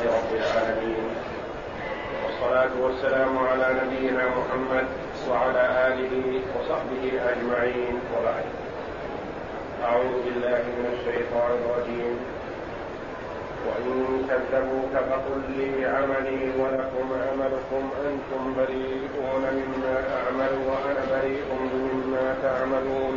لله رب العالمين. والصلاة والسلام على نبينا محمد وعلى آله وصحبه أجمعين. وبعد. أعوذ بالله من الشيطان الرجيم. وإن كذبوك فقل لي عملي ولكم عملكم أنتم بريئون مما أعمل وأنا بريء مما تعملون.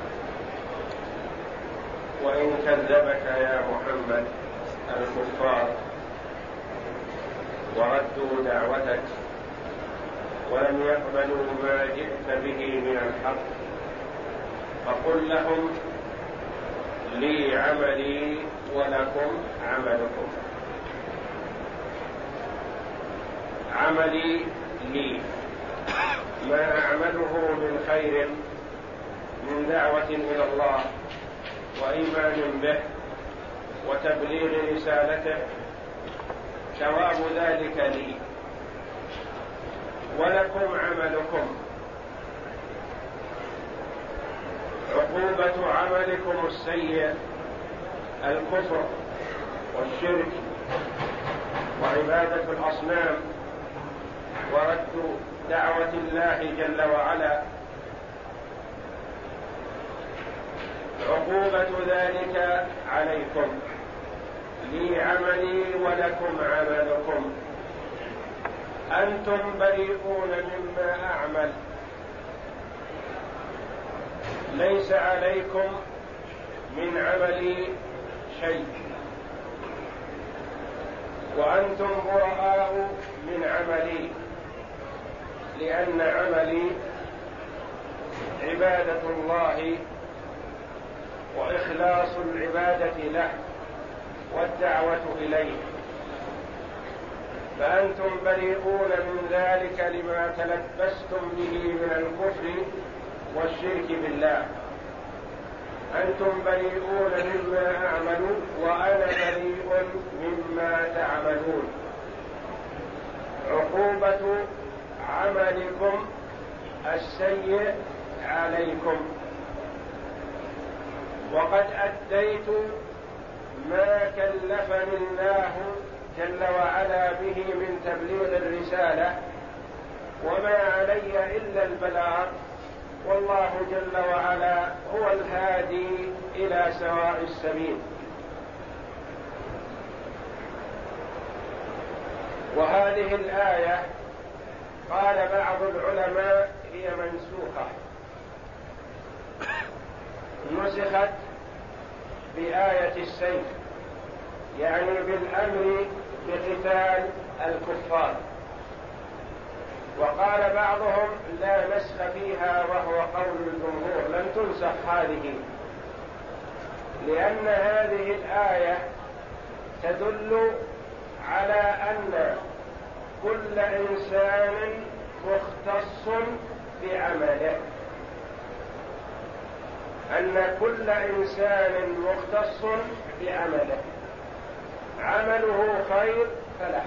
وإن كذبك يا محمد الكفار وردوا دعوتك ولم يقبلوا ما جئت به من الحق فقل لهم لي عملي ولكم عملكم. عملي لي. ما أعمله من خير من دعوة إلى الله. وايمان به وتبليغ رسالته. ثواب ذلك لي. ولكم عملكم. عقوبة عملكم السيء الكفر والشرك وعبادة الأصنام ورد دعوة الله جل وعلا عقوبة ذلك عليكم. لي عملي ولكم عملكم. أنتم بريئون مما أعمل. ليس عليكم من عملي شيء. وأنتم براء من عملي. لأن عملي عبادة الله وإخلاص العبادة له والدعوة إليه. فأنتم بريئون من ذلك لما تلبستم به من الكفر والشرك بالله. أنتم بريئون مما أعمل وأنا بريء مما تعملون. عقوبة عملكم السيء عليكم. وقد أديت ما كلفني الله جل وعلا به من تبليغ الرسالة وما علي إلا البلاغ والله جل وعلا هو الهادي إلى سواء السبيل. وهذه الآية قال بعض العلماء هي منسوخة. نسخت بآية السيف يعني بالأمر بقتال الكفار. وقال بعضهم لا نسخ فيها وهو قول الجمهور لن تنسخ هذه لأن هذه الآية تدل على أن كل إنسان مختص بعمله. أن كل إنسان مختص بعمله عمله خير فله.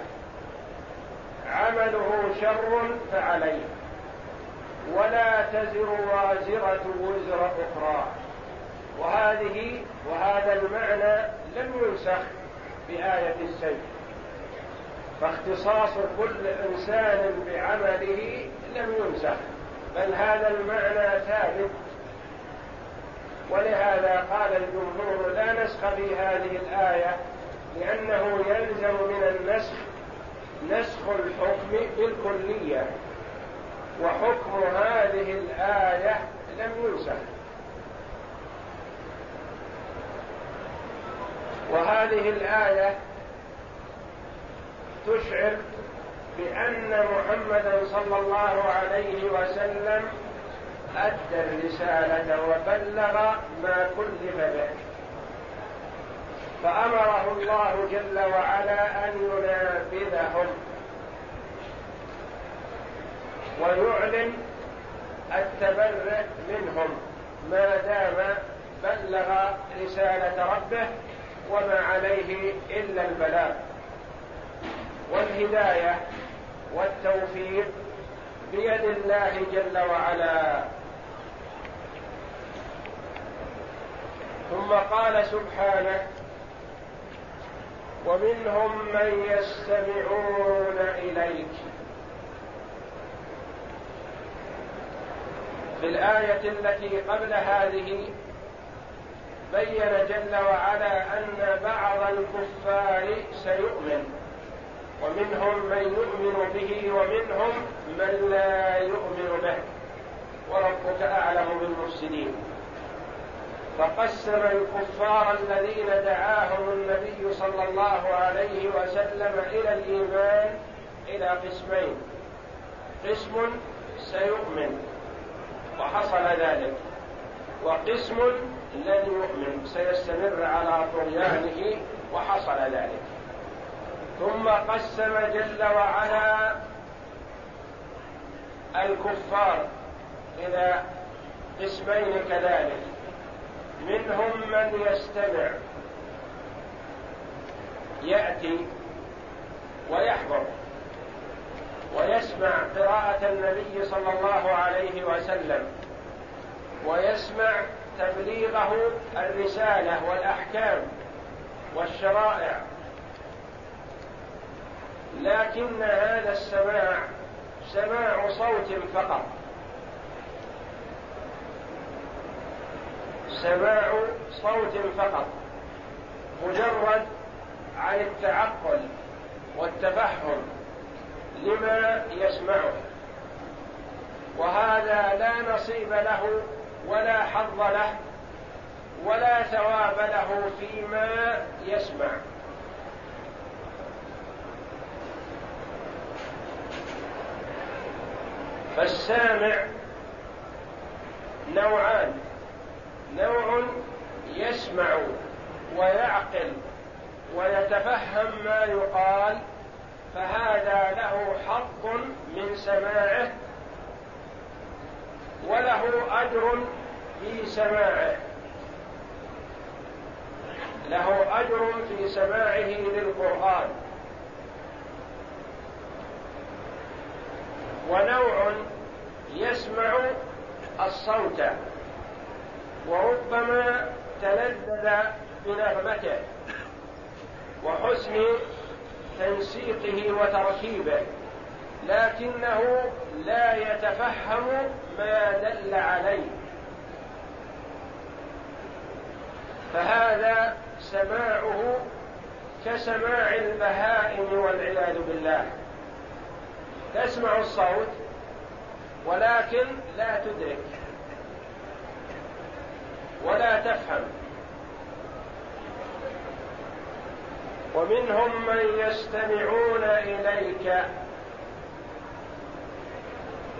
عمله شر فعليه. ولا تزر وازرة وزر أخرى. وهذه وهذا المعنى لم ينسخ بآية السيف فاختصاص كل إنسان بعمله لم ينسخ. بل هذا المعنى ثابت ولهذا قال الجمهور لا نسخ في هذه الآية لأنه يلزم من النسخ نسخ الحكم بالكلية وحكم هذه الآية لم ينسخ وهذه الآية تشعر بأن محمدا صلى الله عليه وسلم أدى الرسالة وبلغ ما كلف به. فأمره الله جل وعلا أن ينافذهم. ويعلن التبرع منهم. ما دام بلغ رسالة ربه وما عليه إلا البلاغ. والهداية والتوفيق بيد الله جل وعلا. ثم قال سبحانه ومنهم من يستمعون إليك. في الآية التي قبل هذه بين جل وعلا أن بعض الكفار سيؤمن ومنهم من يؤمن به ومنهم من لا يؤمن به. وربك أعلم بالمفسدين. فقسم الكفار الذين دعاهم النبي صلى الله عليه وسلم إلى الإيمان إلى قسمين. قسم سيؤمن وحصل ذلك وقسم لن يؤمن سيستمر على طغيانه وحصل ذلك. ثم قسم جل وعلا الكفار إلى قسمين كذلك. منهم من يستمع. يأتي ويحضر ويسمع قراءة النبي صلى الله عليه وسلم ويسمع تبليغه الرسالة والأحكام والشرائع. لكن هذا السماع سماع صوت فقط. سماع صوت فقط مجرد عن التعقل والتفهم لما يسمعه. وهذا لا نصيب له ولا حظ له ولا ثواب له فيما يسمع. فالسامع نوعان. نوع يسمع ويعقل ويتفهم ما يقال فهذا له حظ من سماعه وله أجر في سماعه. له أجر في سماعه للقرآن. ونوع يسمع الصوت. وربما تلذذ بنغمته وحسن تنسيقه وتركيبه. لكنه لا يتفهم ما دل عليه. فهذا سماعه كسماع البهائم والعياذ بالله. تسمع الصوت ولكن لا تدرك. ولا تفهم. ومنهم من يستمعون إليك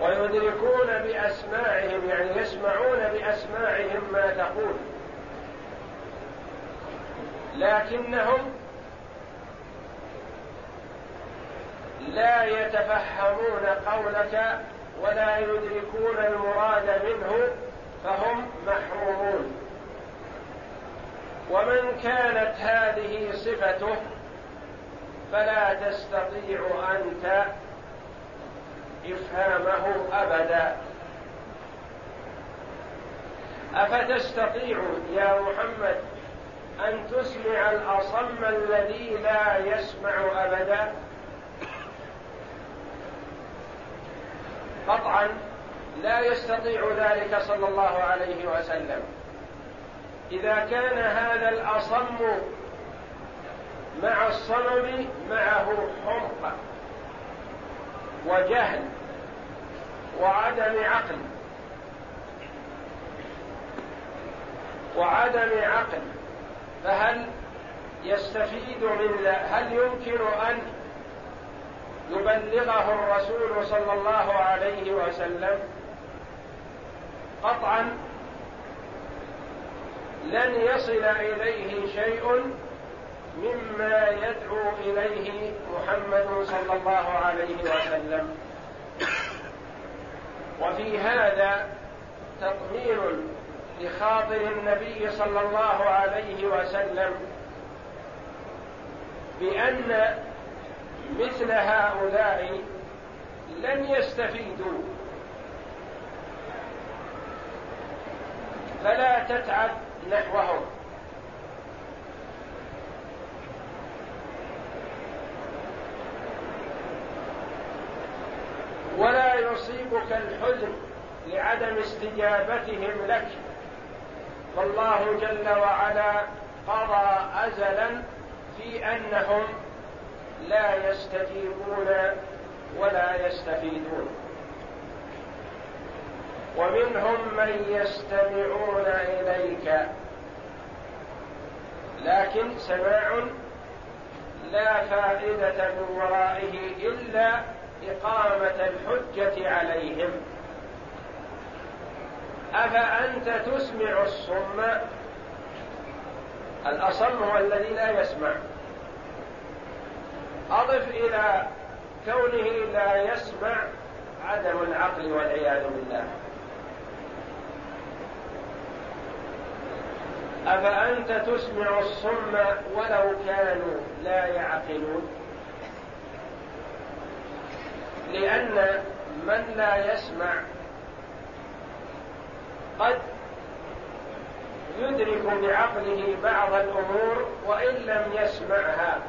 ويدركون بأسماعهم يعني يسمعون بأسماعهم ما تقول. لكنهم لا يتفهمون قولك ولا يدركون المراد منه فهم محرومون. ومن كانت هذه صفته فلا تستطيع أنت إفهامه أبدا. أفتستطيع يا محمد أن تسمع الأصم الذي لا يسمع أبدا؟ قطعا لا يستطيع ذلك صلى الله عليه وسلم. إذا كان هذا الأصم مع الصنم معه حمق وجهل وعدم عقل وعدم عقل فهل يستفيد من هل يمكن أن يبلغه الرسول صلى الله عليه وسلم؟ قطعا لن يصل إليه شيء مما يدعو إليه محمد صلى الله عليه وسلم. وفي هذا تطمين لخاطر النبي صلى الله عليه وسلم بأن مثل هؤلاء لن يستفيدوا فلا تتعب نحوهم. ولا يصيبك الحزن لعدم استجابتهم لك. فالله جل وعلا قضى ازلا في أنهم لا يستجيبون ولا يستفيدون. ومنهم من يستمعون إليك. لكن سماع لا فائدة من ورائه إلا إقامة الحجة عليهم. أفأنت تسمع الصم؟ الأصم هو الذي لا يسمع. أضف إلى كونه لا يسمع عدم العقل والعياذ بالله. أفأنت تسمع الصم ولو كانوا لا يعقلون؟ لأن من لا يسمع قد يدرك بعقله بعض الأمور وإن لم يسمعها.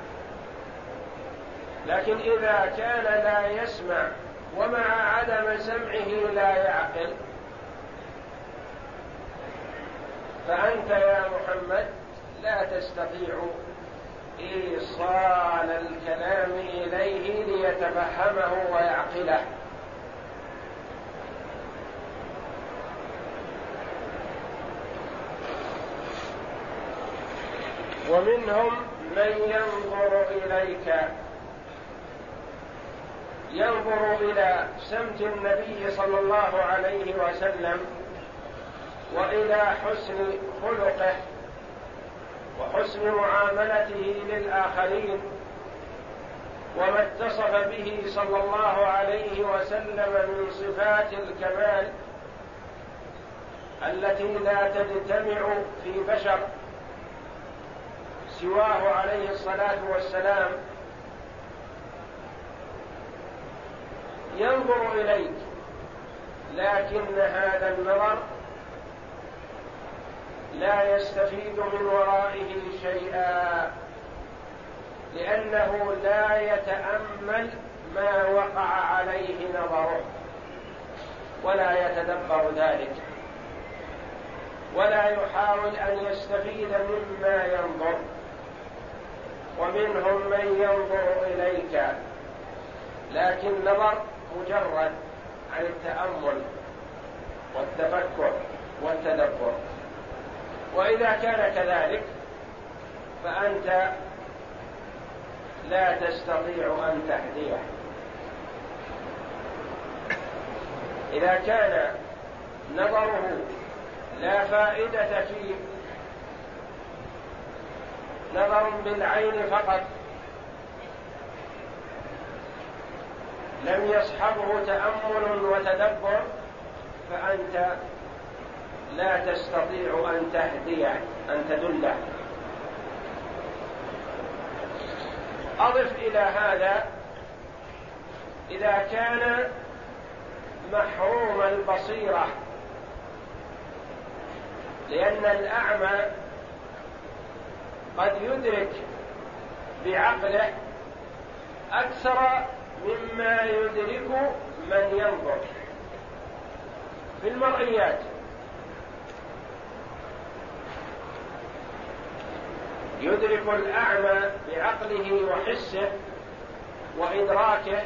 لكن إذا كان لا يسمع ومع عدم سمعه لا يعقل فأنت يا محمد لا تستطيع إيصال الكلام إليه ليتفهمه ويعقله. ومنهم من ينظر إليك. ينظر إلى سمت النبي صلى الله عليه وسلم وإلى حسن خلقه وحسن معاملته للآخرين وما اتصف به صلى الله عليه وسلم من صفات الكمال التي لا تجتمع في بشر سواه عليه الصلاة والسلام. ينظر إليك لكن هذا النظر لا يستفيد من ورائه شيئا لأنه لا يتأمل ما وقع عليه نظره ولا يتدبر ذلك ولا يحاول أن يستفيد مما ينظر ومنهم من ينظر إليك لكن نظر مجرد عن التأمل والتفكر والتدبر. وإذا كان كذلك فأنت لا تستطيع أن تهديه. إذا كان نظره لا فائدة فيه نظر بالعين فقط لم يصحبه تأمل وتدبر فأنت لا تستطيع أن تهديه أن تدله أضف إلى هذا إذا كان محروم البصيرة لأن الأعمى قد يدرك بعقله أكثر مما يدرك من ينظر. في المرئيات. يدرك الأعمى بعقله وحسه وإدراكه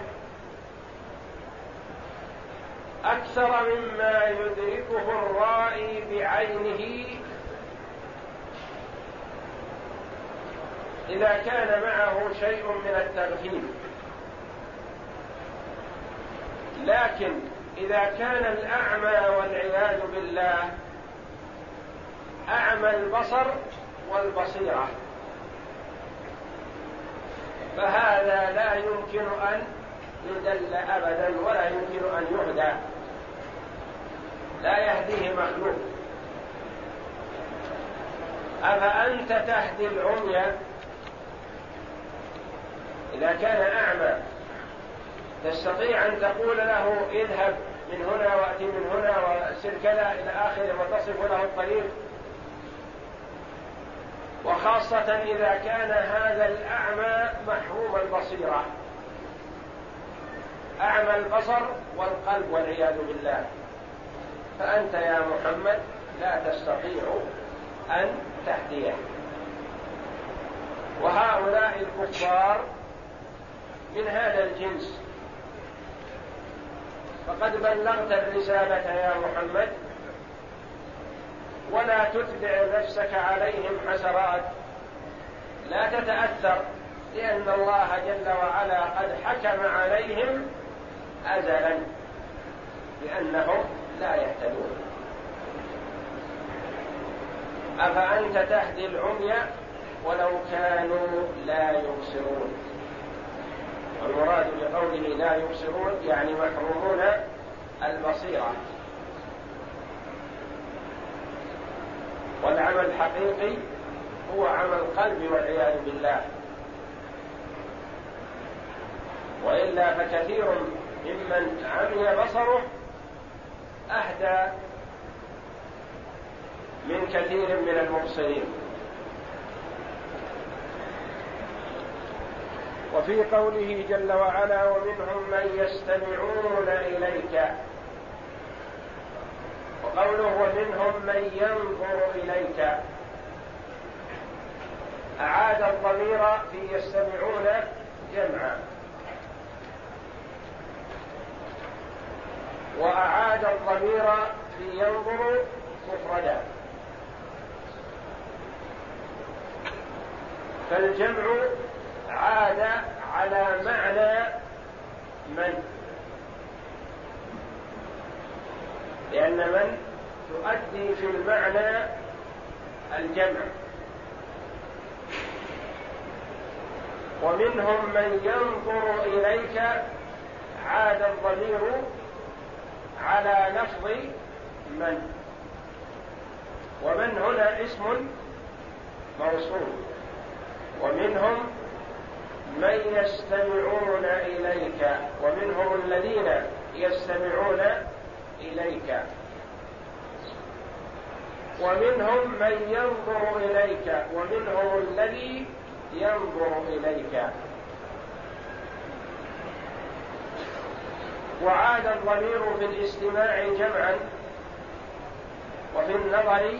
أكثر مما يدركه الرائي بعينه إذا كان معه شيء من التغفيل. لكن إذا كان الأعمى والعياذ بالله أعمى البصر والبصيرة. فهذا لا يمكن أن يدل أبدا ولا يمكن أن يهدى. لا يهديه مخلوق. أفأنت تهدي العمي؟ إذا كان أعمى تستطيع أن تقول له اذهب من هنا وأتي من هنا وسر كذا إلى آخره وتصف له الطريق. وخاصة إذا كان هذا الأعمى محروم البصيرة. أعمى البصر والقلب والعياذ بالله. فأنت يا محمد لا تستطيع أن تهديه. وهؤلاء الكفار من هذا الجنس. فقد بلغت الرسالة يا محمد ولا تتبع نفسك عليهم حسرات. لا تتأثر لأن الله جل وعلا قد حكم عليهم أزلا بأنهم لا يهتدون. أفأنت تهدي العمي ولو كانوا لا يبصرون؟ والمراد بقوله لا يبصرون يعني محرومون البصيرة. والعمل الحقيقي هو عمل القلب والعياذ بالله. وإلا فكثير ممن عمي بصره أهدى من كثير من المبصرين وفي قوله جل وعلا ومنهم من يستمعون إليك وقوله ومنهم من ينظر إليك. أعاد الضمير في يستمعون جمعا. وأعاد الضمير في ينظر مفردا. فالجمع عاد على معنى من؟ لأن من تؤدي في المعنى الجمع. ومنهم من ينظر إليك عاد الضمير على لفظ من. ومن هنا اسم موصول. ومنهم من يستمعون إليك. ومنهم الذين يستمعون إليك. ومنهم من ينظر إليك ومنهم الذي ينظر إليك. وعاد الضمير في الاستماع جمعا وفي النظر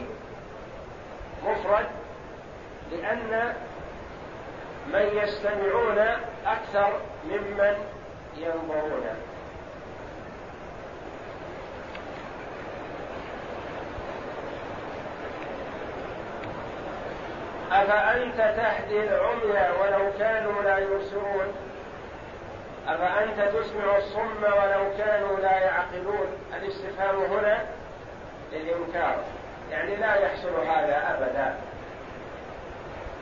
مفرد لأن من يستمعون أكثر ممن ينظرون. أفأنت تهدي العمي ولو كانوا لا يبصرون أفأنت تسمع الصم ولو كانوا لا يعقلون؟ الاستفهام هنا للإنكار يعني لا يحصل هذا أبدا.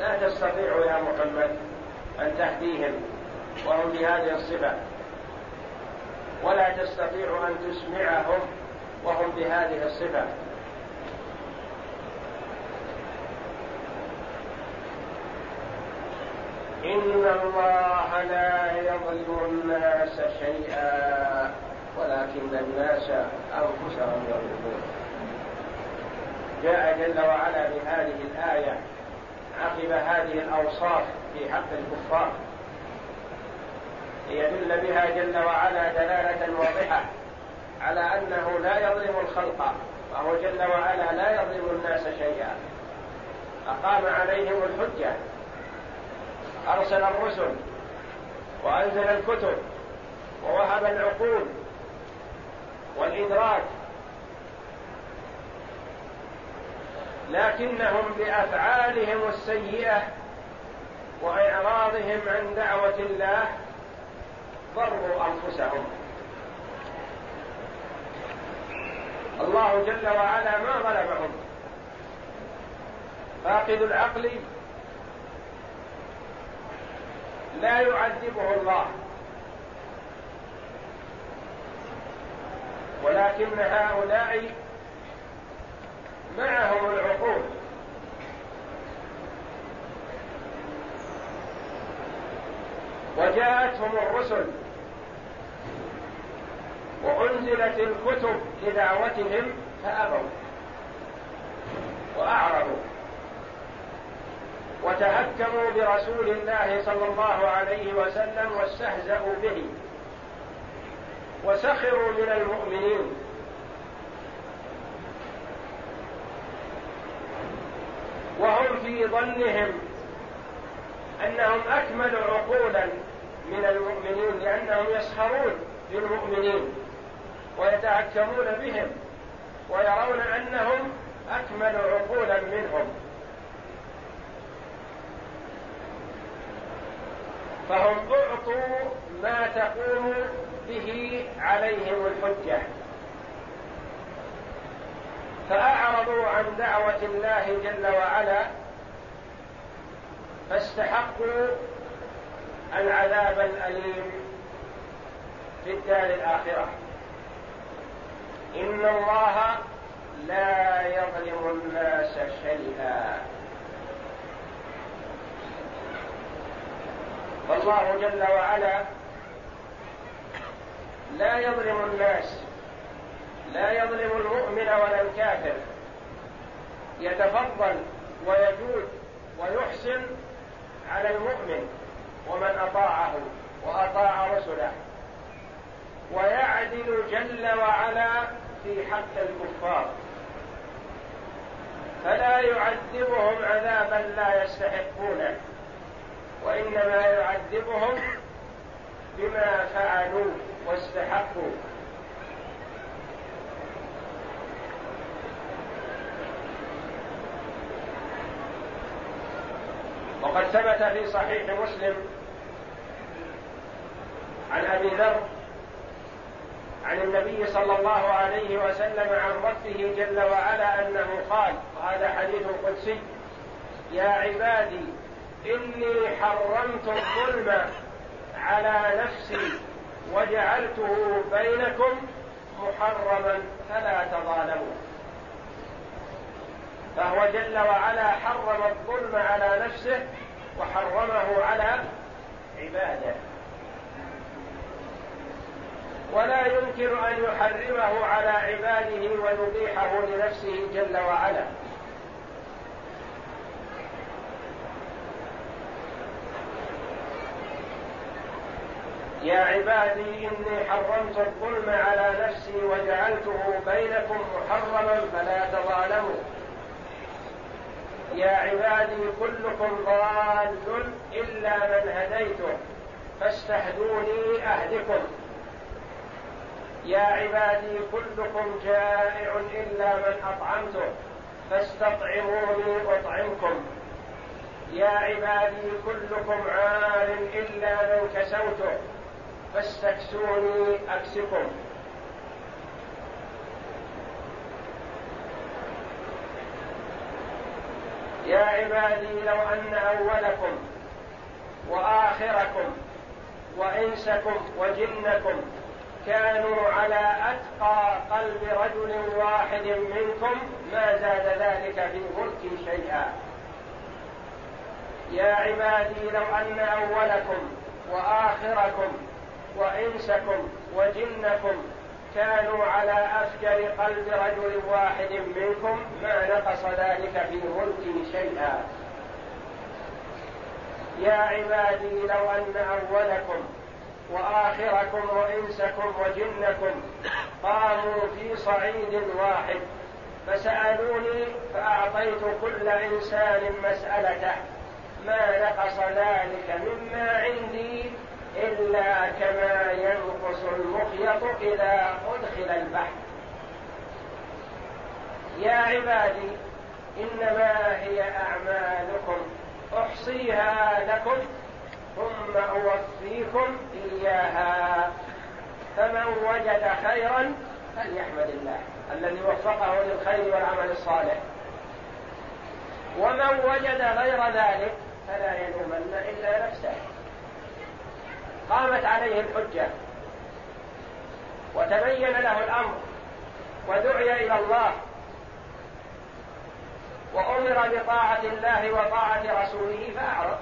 لا تستطيع يا محمد أن تهديهم وهم بهذه الصفة ولا تستطيع أن تسمعهم وهم بهذه الصفة. إن الله لا يظلم الناس شيئا ولكن الناس أنفسهم يظلمون جاء جل وعلا بهذه الآية عقب هذه الأوصاف في حق الكفار ليدل بها جل وعلا دلالة واضحة على أنه لا يظلم الخلق وهو جل وعلا لا يظلم الناس شيئا. أقام عليهم الحجة أرسل الرسل وأنزل الكتب ووهب العقول والإدراك لكنهم بأفعالهم السيئة وإعراضهم عن دعوة الله ضروا أنفسهم. الله جل وعلا ما ظلمهم. فاقد العقل لا يعذبه الله. ولكن هؤلاء معهم العقول. وجاءتهم الرسل وأنزلت الكتب لدعوتهم فأبوا وأعرضوا. وتهكموا برسول الله صلى الله عليه وسلم واستهزأوا به. وسخروا من المؤمنين. وهم في ظنهم أنهم أكمل عقولا من المؤمنين لأنهم يسخرون بالمؤمنين ويتحكمون بهم ويرون أنهم أكمل عقولا منهم. فهم أعطوا ما تقوم به عليهم الحجة. فأعرضوا عن دعوة الله جل وعلا فاستحقوا العذاب الأليم في الدار الآخرة. إن الله لا يظلم الناس شيئا. فالله جل وعلا لا يظلم الناس لا يظلم المؤمن ولا الكافر. يتفضل ويجود ويحسن على المؤمن ومن أطاعه وأطاع رسله. ويعدل جل وعلا في حق الكفار. فلا يعذبهم عذابا لا يستحقونه. وإنما يعذبهم بما فعلوا واستحقوا. وقد ثبت في صحيح مسلم عن أبي ذر عن النبي صلى الله عليه وسلم عن ربه جل وعلا أنه قال وهذا حديث قدسي يا عبادي إني حرمت الظلم على نفسي وجعلته بينكم محرما فلا تظالموا. فهو جل وعلا حرم الظلم على نفسه وحرمه على عباده. ولا يمكن أن يحرمه على عباده ويبيحه لنفسه جل وعلا. يا عبادي إني حرمت الظلم على نفسي وجعلته بينكم محرما فلا تظالموا. يا عبادي كلكم ضال إلا من هديته فاستهدوني أهدكم. يا عبادي كلكم جائع إلا من أطعمته فاستطعموني أطعمكم. يا عبادي كلكم عار إلا من كسوته فاستكسوني أكسكم. يا عبادي لو أن أولكم وآخركم وإنسكم وجنكم كانوا على أتقى قلب رجل واحد منكم ما زاد ذلك في ملكي شيئا. يا عبادي لو أن أولكم وآخركم وإنسكم وجنكم كانوا على أفجر قلب رجل واحد منكم ما نقص ذلك في ملكي شيئا. يا عبادي لو أن أولكم وآخركم وإنسكم وجنكم قاموا في صعيد واحد فسألوني فأعطيت كل إنسان مسألته ما نقص ذلك مما عندي إلا كما ينقص المخيط إذا أدخل البحر. يا عبادي إنما هي أعمالكم. أحصيها لكم ثم أوفيكم إياها. فمن وجد خيرا فليحمد الله الذي وفقه للخير والعمل الصالح. ومن وجد غير ذلك فلا يلومن إلا نفسه. قامت عليه الحجة. وتبين له الأمر. ودعي إلى الله. وأمر بطاعة الله وطاعة رسوله فأعرض.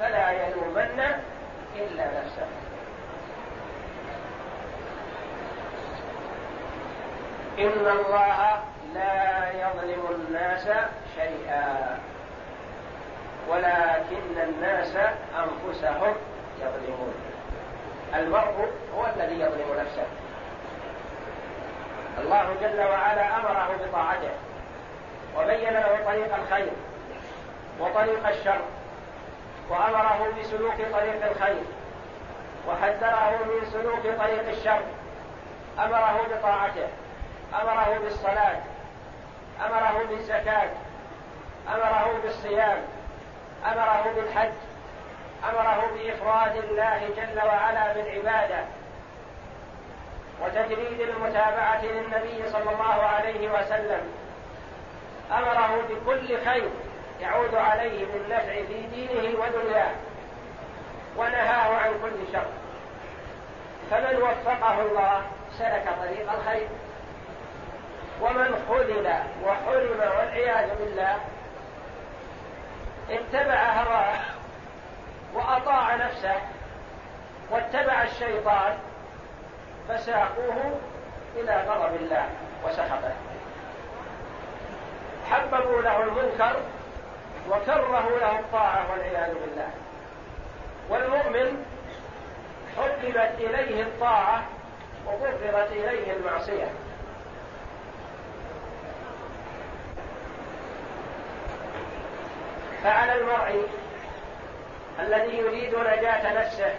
فلا يلومن إلا نفسه. إن الله لا يظلم الناس شيئا. ولكن الناس أنفسهم يظلمون. المرء هو الذي يظلم نفسه. الله جل وعلا أمره بطاعته وبين له طريق الخير وطريق الشر وأمره بسلوك طريق الخير وحذره من سلوك طريق الشر. أمره بطاعته أمره بالصلاة أمره بالزكاة أمره بالصيام أمره بالحج. أمره بإفراد الله جل وعلا بالعبادة وتجريد المتابعة للنبي صلى الله عليه وسلم. أمره بكل خير يعود عليه بالنفع في دينه ودنياه ونهاه عن كل شر. فمن وفقه الله سلك طريق الخير. ومن خذل وحرم والعياذ بالله اتبع هواه وأطاع نفسه واتبع الشيطان فساقوه إلى غضب الله وسخطه. حببوا له المنكر وكرهوا له الطاعة والعياذ بالله. والمؤمن حببت إليه الطاعة وبغضت إليه المعصية. فعلى المرء الذي يريد نجاة نفسه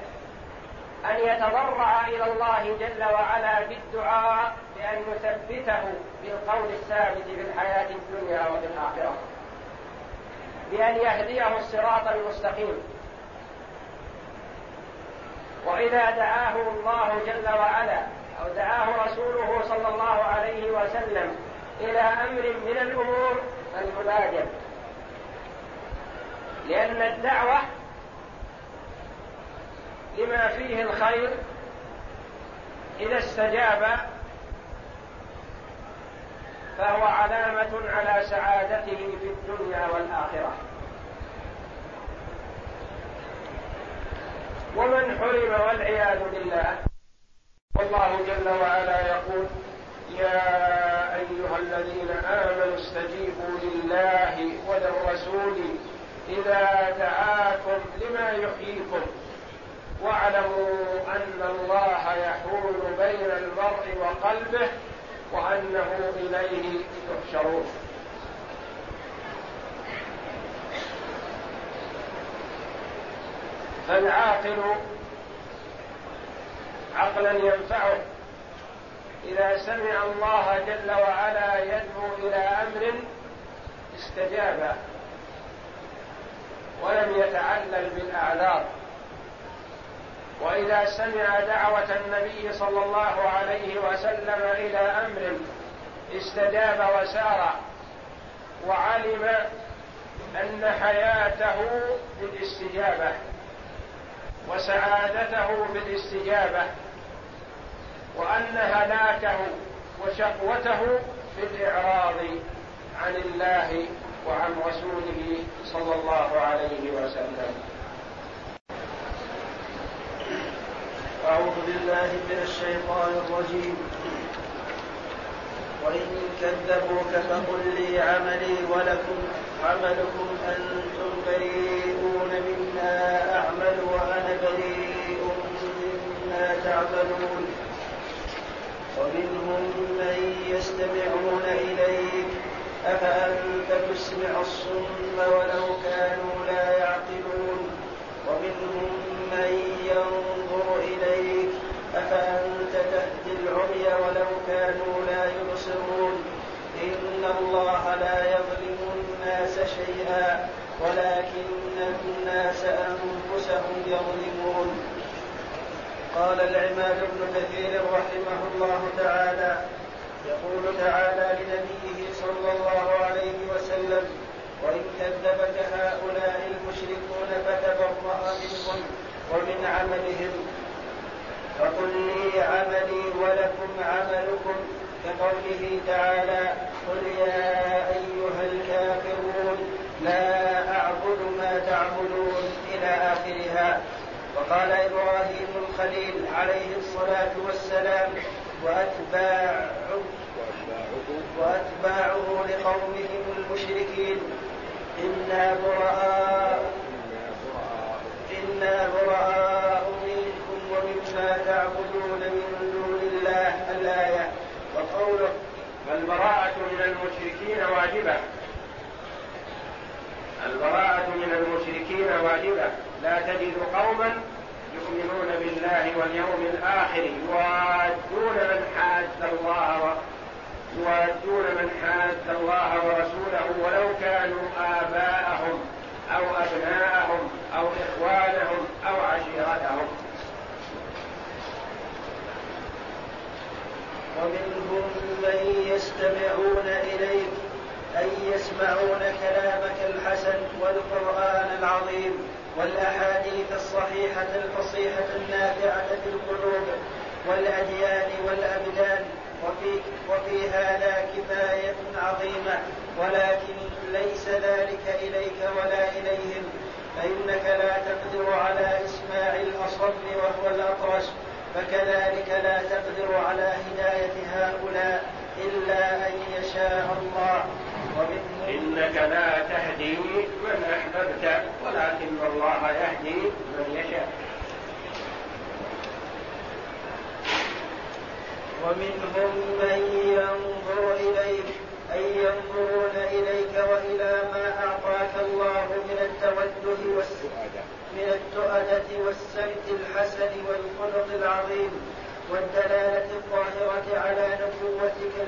أن يتضرع إلى الله جل وعلا بالدعاء بأن يثبته بالقول الثابت في الحياة الدنيا وفي الآخرة. بأن يهديه الصراط المستقيم. وإذا دعاه الله جل وعلا أو دعاه رسوله صلى الله عليه وسلم إلى أمر من الأمور فليبادر لأن الدعوة لما فيه الخير إذا استجاب فهو علامة على سعادته في الدنيا والآخرة. ومن حرم والعياذ بالله والله جل وعلا يقول يا أيها الذين آمنوا استجيبوا لله وللرسول إذا دعاكم لما يحييكم. واعلموا أن الله يحول بين المرء وقلبه وأنه إليه تحشرون. فالعاقل عقلا ينفعه إذا سمع الله جل وعلا يدعو إلى أمر استجاب ولم يتعلل بالأعذار. وإذا سمع دعوة النبي صلى الله عليه وسلم إلى أمر استجاب وسار وعلم أن حياته بالاستجابة وسعادته بالاستجابة وأن هلاكه وشقوته في الإعراض عن الله وعن رسوله صلى الله عليه وسلم. أعوذ بالله من الشيطان الرجيم. وإن كذبوك فقل لي عملي ولكم عملكم أنتم بريئون مما أعمل وأنا بريء مما تعملون. ومنهم من يستمعون إليك. أفأنت تسمع الصم ولو كانوا لا يعقلون. ومنهم من ينظر ولو كانوا لا يبصرون. إن الله لا يظلم الناس شيئا ولكن الناس أنفسهم يظلمون. قال العماد بن كثير رحمه الله تعالى يقول تعالى لنبيه صلى الله عليه وسلم وإن كذبك هؤلاء المشركون فتبرأ منهم ومن عملهم. فقل لي عملي ولكم عملكم كقوله تعالى قل يا أيها الكافرون لا أعبد ما تعبدون إلى آخرها. وقال إبراهيم الخليل عليه الصلاة والسلام وأتباع وأتباعه لقومهم المشركين. إنا براء إنا براء تعبدون من دون الله الآية وقوله فالبراءة من المشركين واجبة. البراءة من المشركين واجبة. لا تجد قوما يؤمنون بالله واليوم الآخر يوادون من حاد الله يوادون من حاد الله ورسوله ولو كانوا آباءهم أو أبناءهم أو إخوانهم أو عشيرتهم. ومنهم من يستمعون إليك أي يسمعون كلامك الحسن والقرآن العظيم والأحاديث الصحيحة الفصيحة النافعة في القلوب والأديان والأبدان وفي, وفي هذا كفاية عظيمة. ولكن ليس ذلك إليك ولا إليهم فإنك لا تقدر على إسماع الأصم وهو الأطرش. فكذلك لا تقدر على هداية هؤلاء إلا أن يشاء الله. إنك لا تهدي من أحببت ولكن الله يهدي من يشاء. ومنهم من ينظر إليك أي ينظرون إليك وإلى ما أعطاك الله من التوجه من التؤدة والسمت الحسن والخلق العظيم والدلالة الظاهرة على نبوتك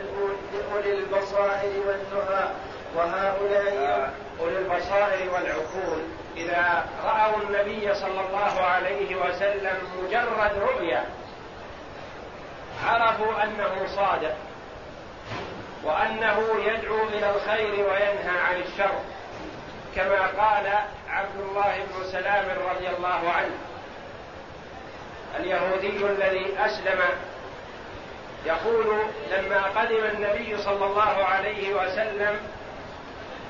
لأولي البصائر والنهى. وهؤلاء آه، أولي البصائر والعقول. إذا رأوا النبي صلى الله عليه وسلم مجرد رؤيا عرفوا أنه صادق وأنه يدعو إلى الخير وينهى عن الشر. كما قال عبد الله بن سلام رضي الله عنه اليهودي الذي أسلم يقول لما قدم النبي صلى الله عليه وسلم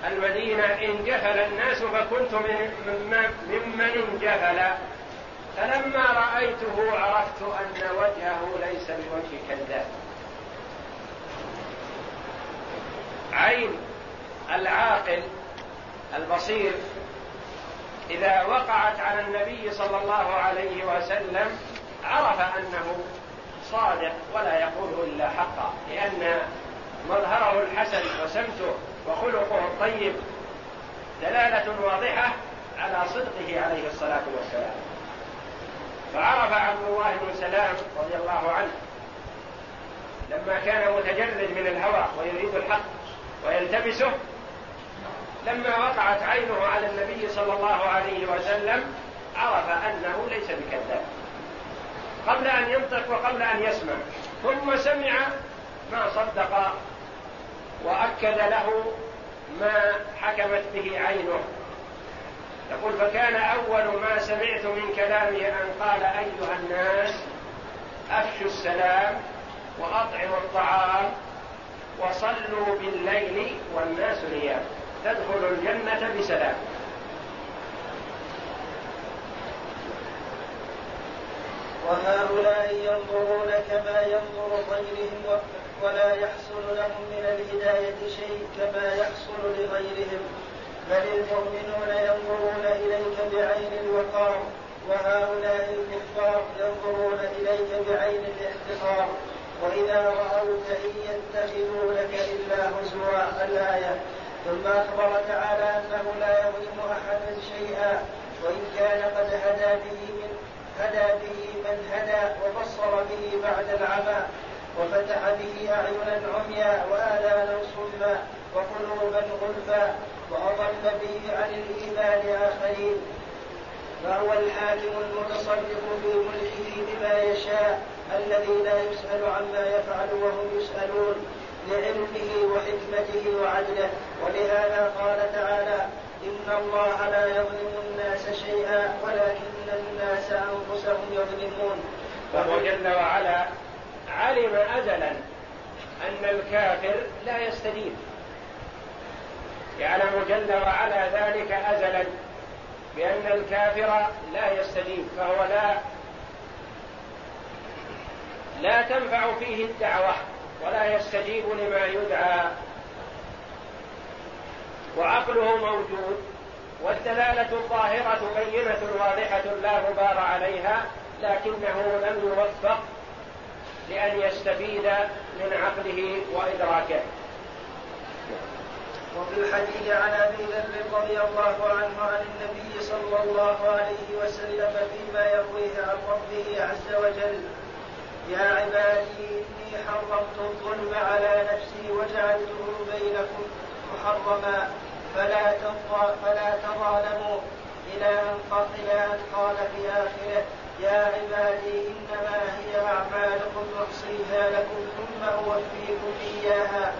المدينة انجفل الناس فكنت ممن انجفل فلما رأيته عرفت أن وجهه ليس بوجه كذاب. عين العاقل البصير إذا وقعت على النبي صلى الله عليه وسلم عرف أنه صادق ولا يقوله إلا حقا لأن مظهره الحسن وسمته وخلقه الطيب دلالة واضحة على صدقه عليه الصلاة والسلام. فعرف عبد الله بن سلام رضي الله عنه لما كان متجرد من الهوى ويريد الحق ويلتمسه لما وقعت عينه على النبي صلى الله عليه وسلم عرف أنه ليس بكذاب. قبل أن ينطق وقبل أن يسمع. ثم سمع ما صدق وأكد له ما حكمت به عينه. يقول فكان أول ما سمعت من كلامه أن قال أيها الناس أفشوا السلام وأطعموا الطعام وصلوا بالليل والناس نيام تدخل الجنة بسلام. وهؤلاء ينظرون كما ينظر غيرهم ولا يحصل لهم من الهداية شيء كما يحصل لغيرهم. بل المؤمنون ينظرون إليك بعين الوقار وهؤلاء الكفار ينظرون إليك بعين الاحتقار. وإذا رأوك إن يتخذونك إلا هزوا الآية. ثم أخبر تعالى أنه لا يظلم أحدا شيئا وإن كان قد هدى به من هدى به من هدى وبصر به بعد العمى وفتح به أعينا عميا وآذانا صما وقلوبا غلفا وأضل به عن الإيمان آخرين. فهو الحاكم المتصرف في ملكه بما يشاء الذي لا يسأل عما يفعل وهم يسألون. لعلمه وحكمته وعدله. ولهذا قال تعالى إن الله لا يظلم الناس شيئا ولكن الناس أنفسهم يظلمون. فهو جل وعلا علم أزلا أن الكافر لا يستجيب. يعلم جل وعلا ذلك أزلا بأن الكافر لا يستجيب. فهو لا لا تنفع فيه الدعوة. ولا يستجيب لما يدعى. وعقله موجود والدلالة الظاهرة بينة واضحة لا غبار عليها لكنه لم يوفق لأن يستفيد من عقله وإدراكه. وفي الحديث عن أبي ذر رضي الله عنه عن النبي صلى الله عليه وسلم فيما يرويه عن ربه عز وجل يا عبادي إني حرمت الظلم على نفسي وجعلته بينكم محرما. فلا فلا تظالموا. إلى أن إلى أن قال في آخره يا عبادي إنما هي أعمالكم أحصيها لكم ثم أوفيكم إياها.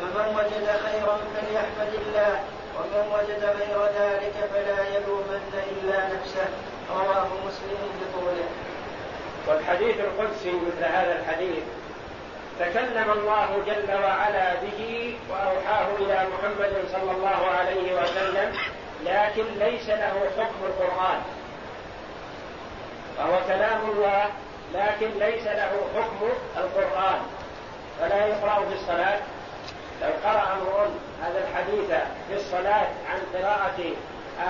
فمن وجد خيرا فليحمد الله ومن وجد غير ذلك فلا يلومن إلا نفسه. رواه مسلم بطوله والحديث القدسي مثل هذا الحديث. تكلم الله جل وعلا به وأوحاه إلى محمد صلى الله عليه وسلم لكن ليس له حكم القرآن. فهو كلام الله لكن ليس له حكم القرآن. فلا يقرأ في الصلاة. لو قرأ امرؤ هذا الحديث في الصلاة عن قراءة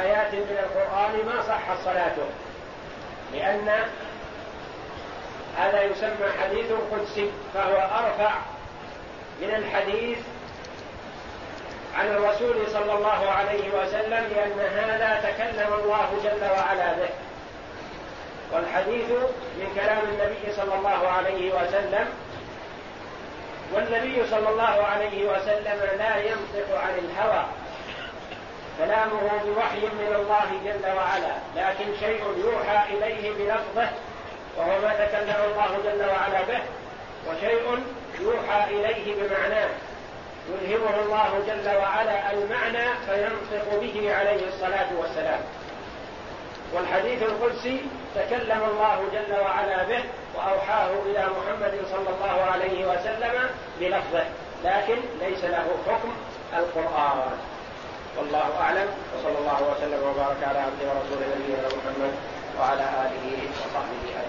آيات من القرآن ما صحت صلاته. لأن هذا يسمى حديث قدسي فهو أرفع من الحديث عن الرسول صلى الله عليه وسلم لأن هذا تكلم الله جل وعلا به. والحديث من كلام النبي صلى الله عليه وسلم والنبي صلى الله عليه وسلم لا ينطق عن الهوى. كلامه بوحي من الله جل وعلا لكن شيء يوحى إليه بلفظه وهو ما تكلم الله جل وعلا به وشيء يوحى إليه بمعناه. يلهمه الله جل وعلا المعنى فينطق به عليه الصلاة والسلام. والحديث القدسي تكلم الله جل وعلا به وأوحاه إلى محمد صلى الله عليه وسلم بلفظه لكن ليس له حكم القرآن. والله أعلم وصلى الله وسلم وبارك على عبده ورسوله نبينا محمد وعلى آله وصحبه أجمعين.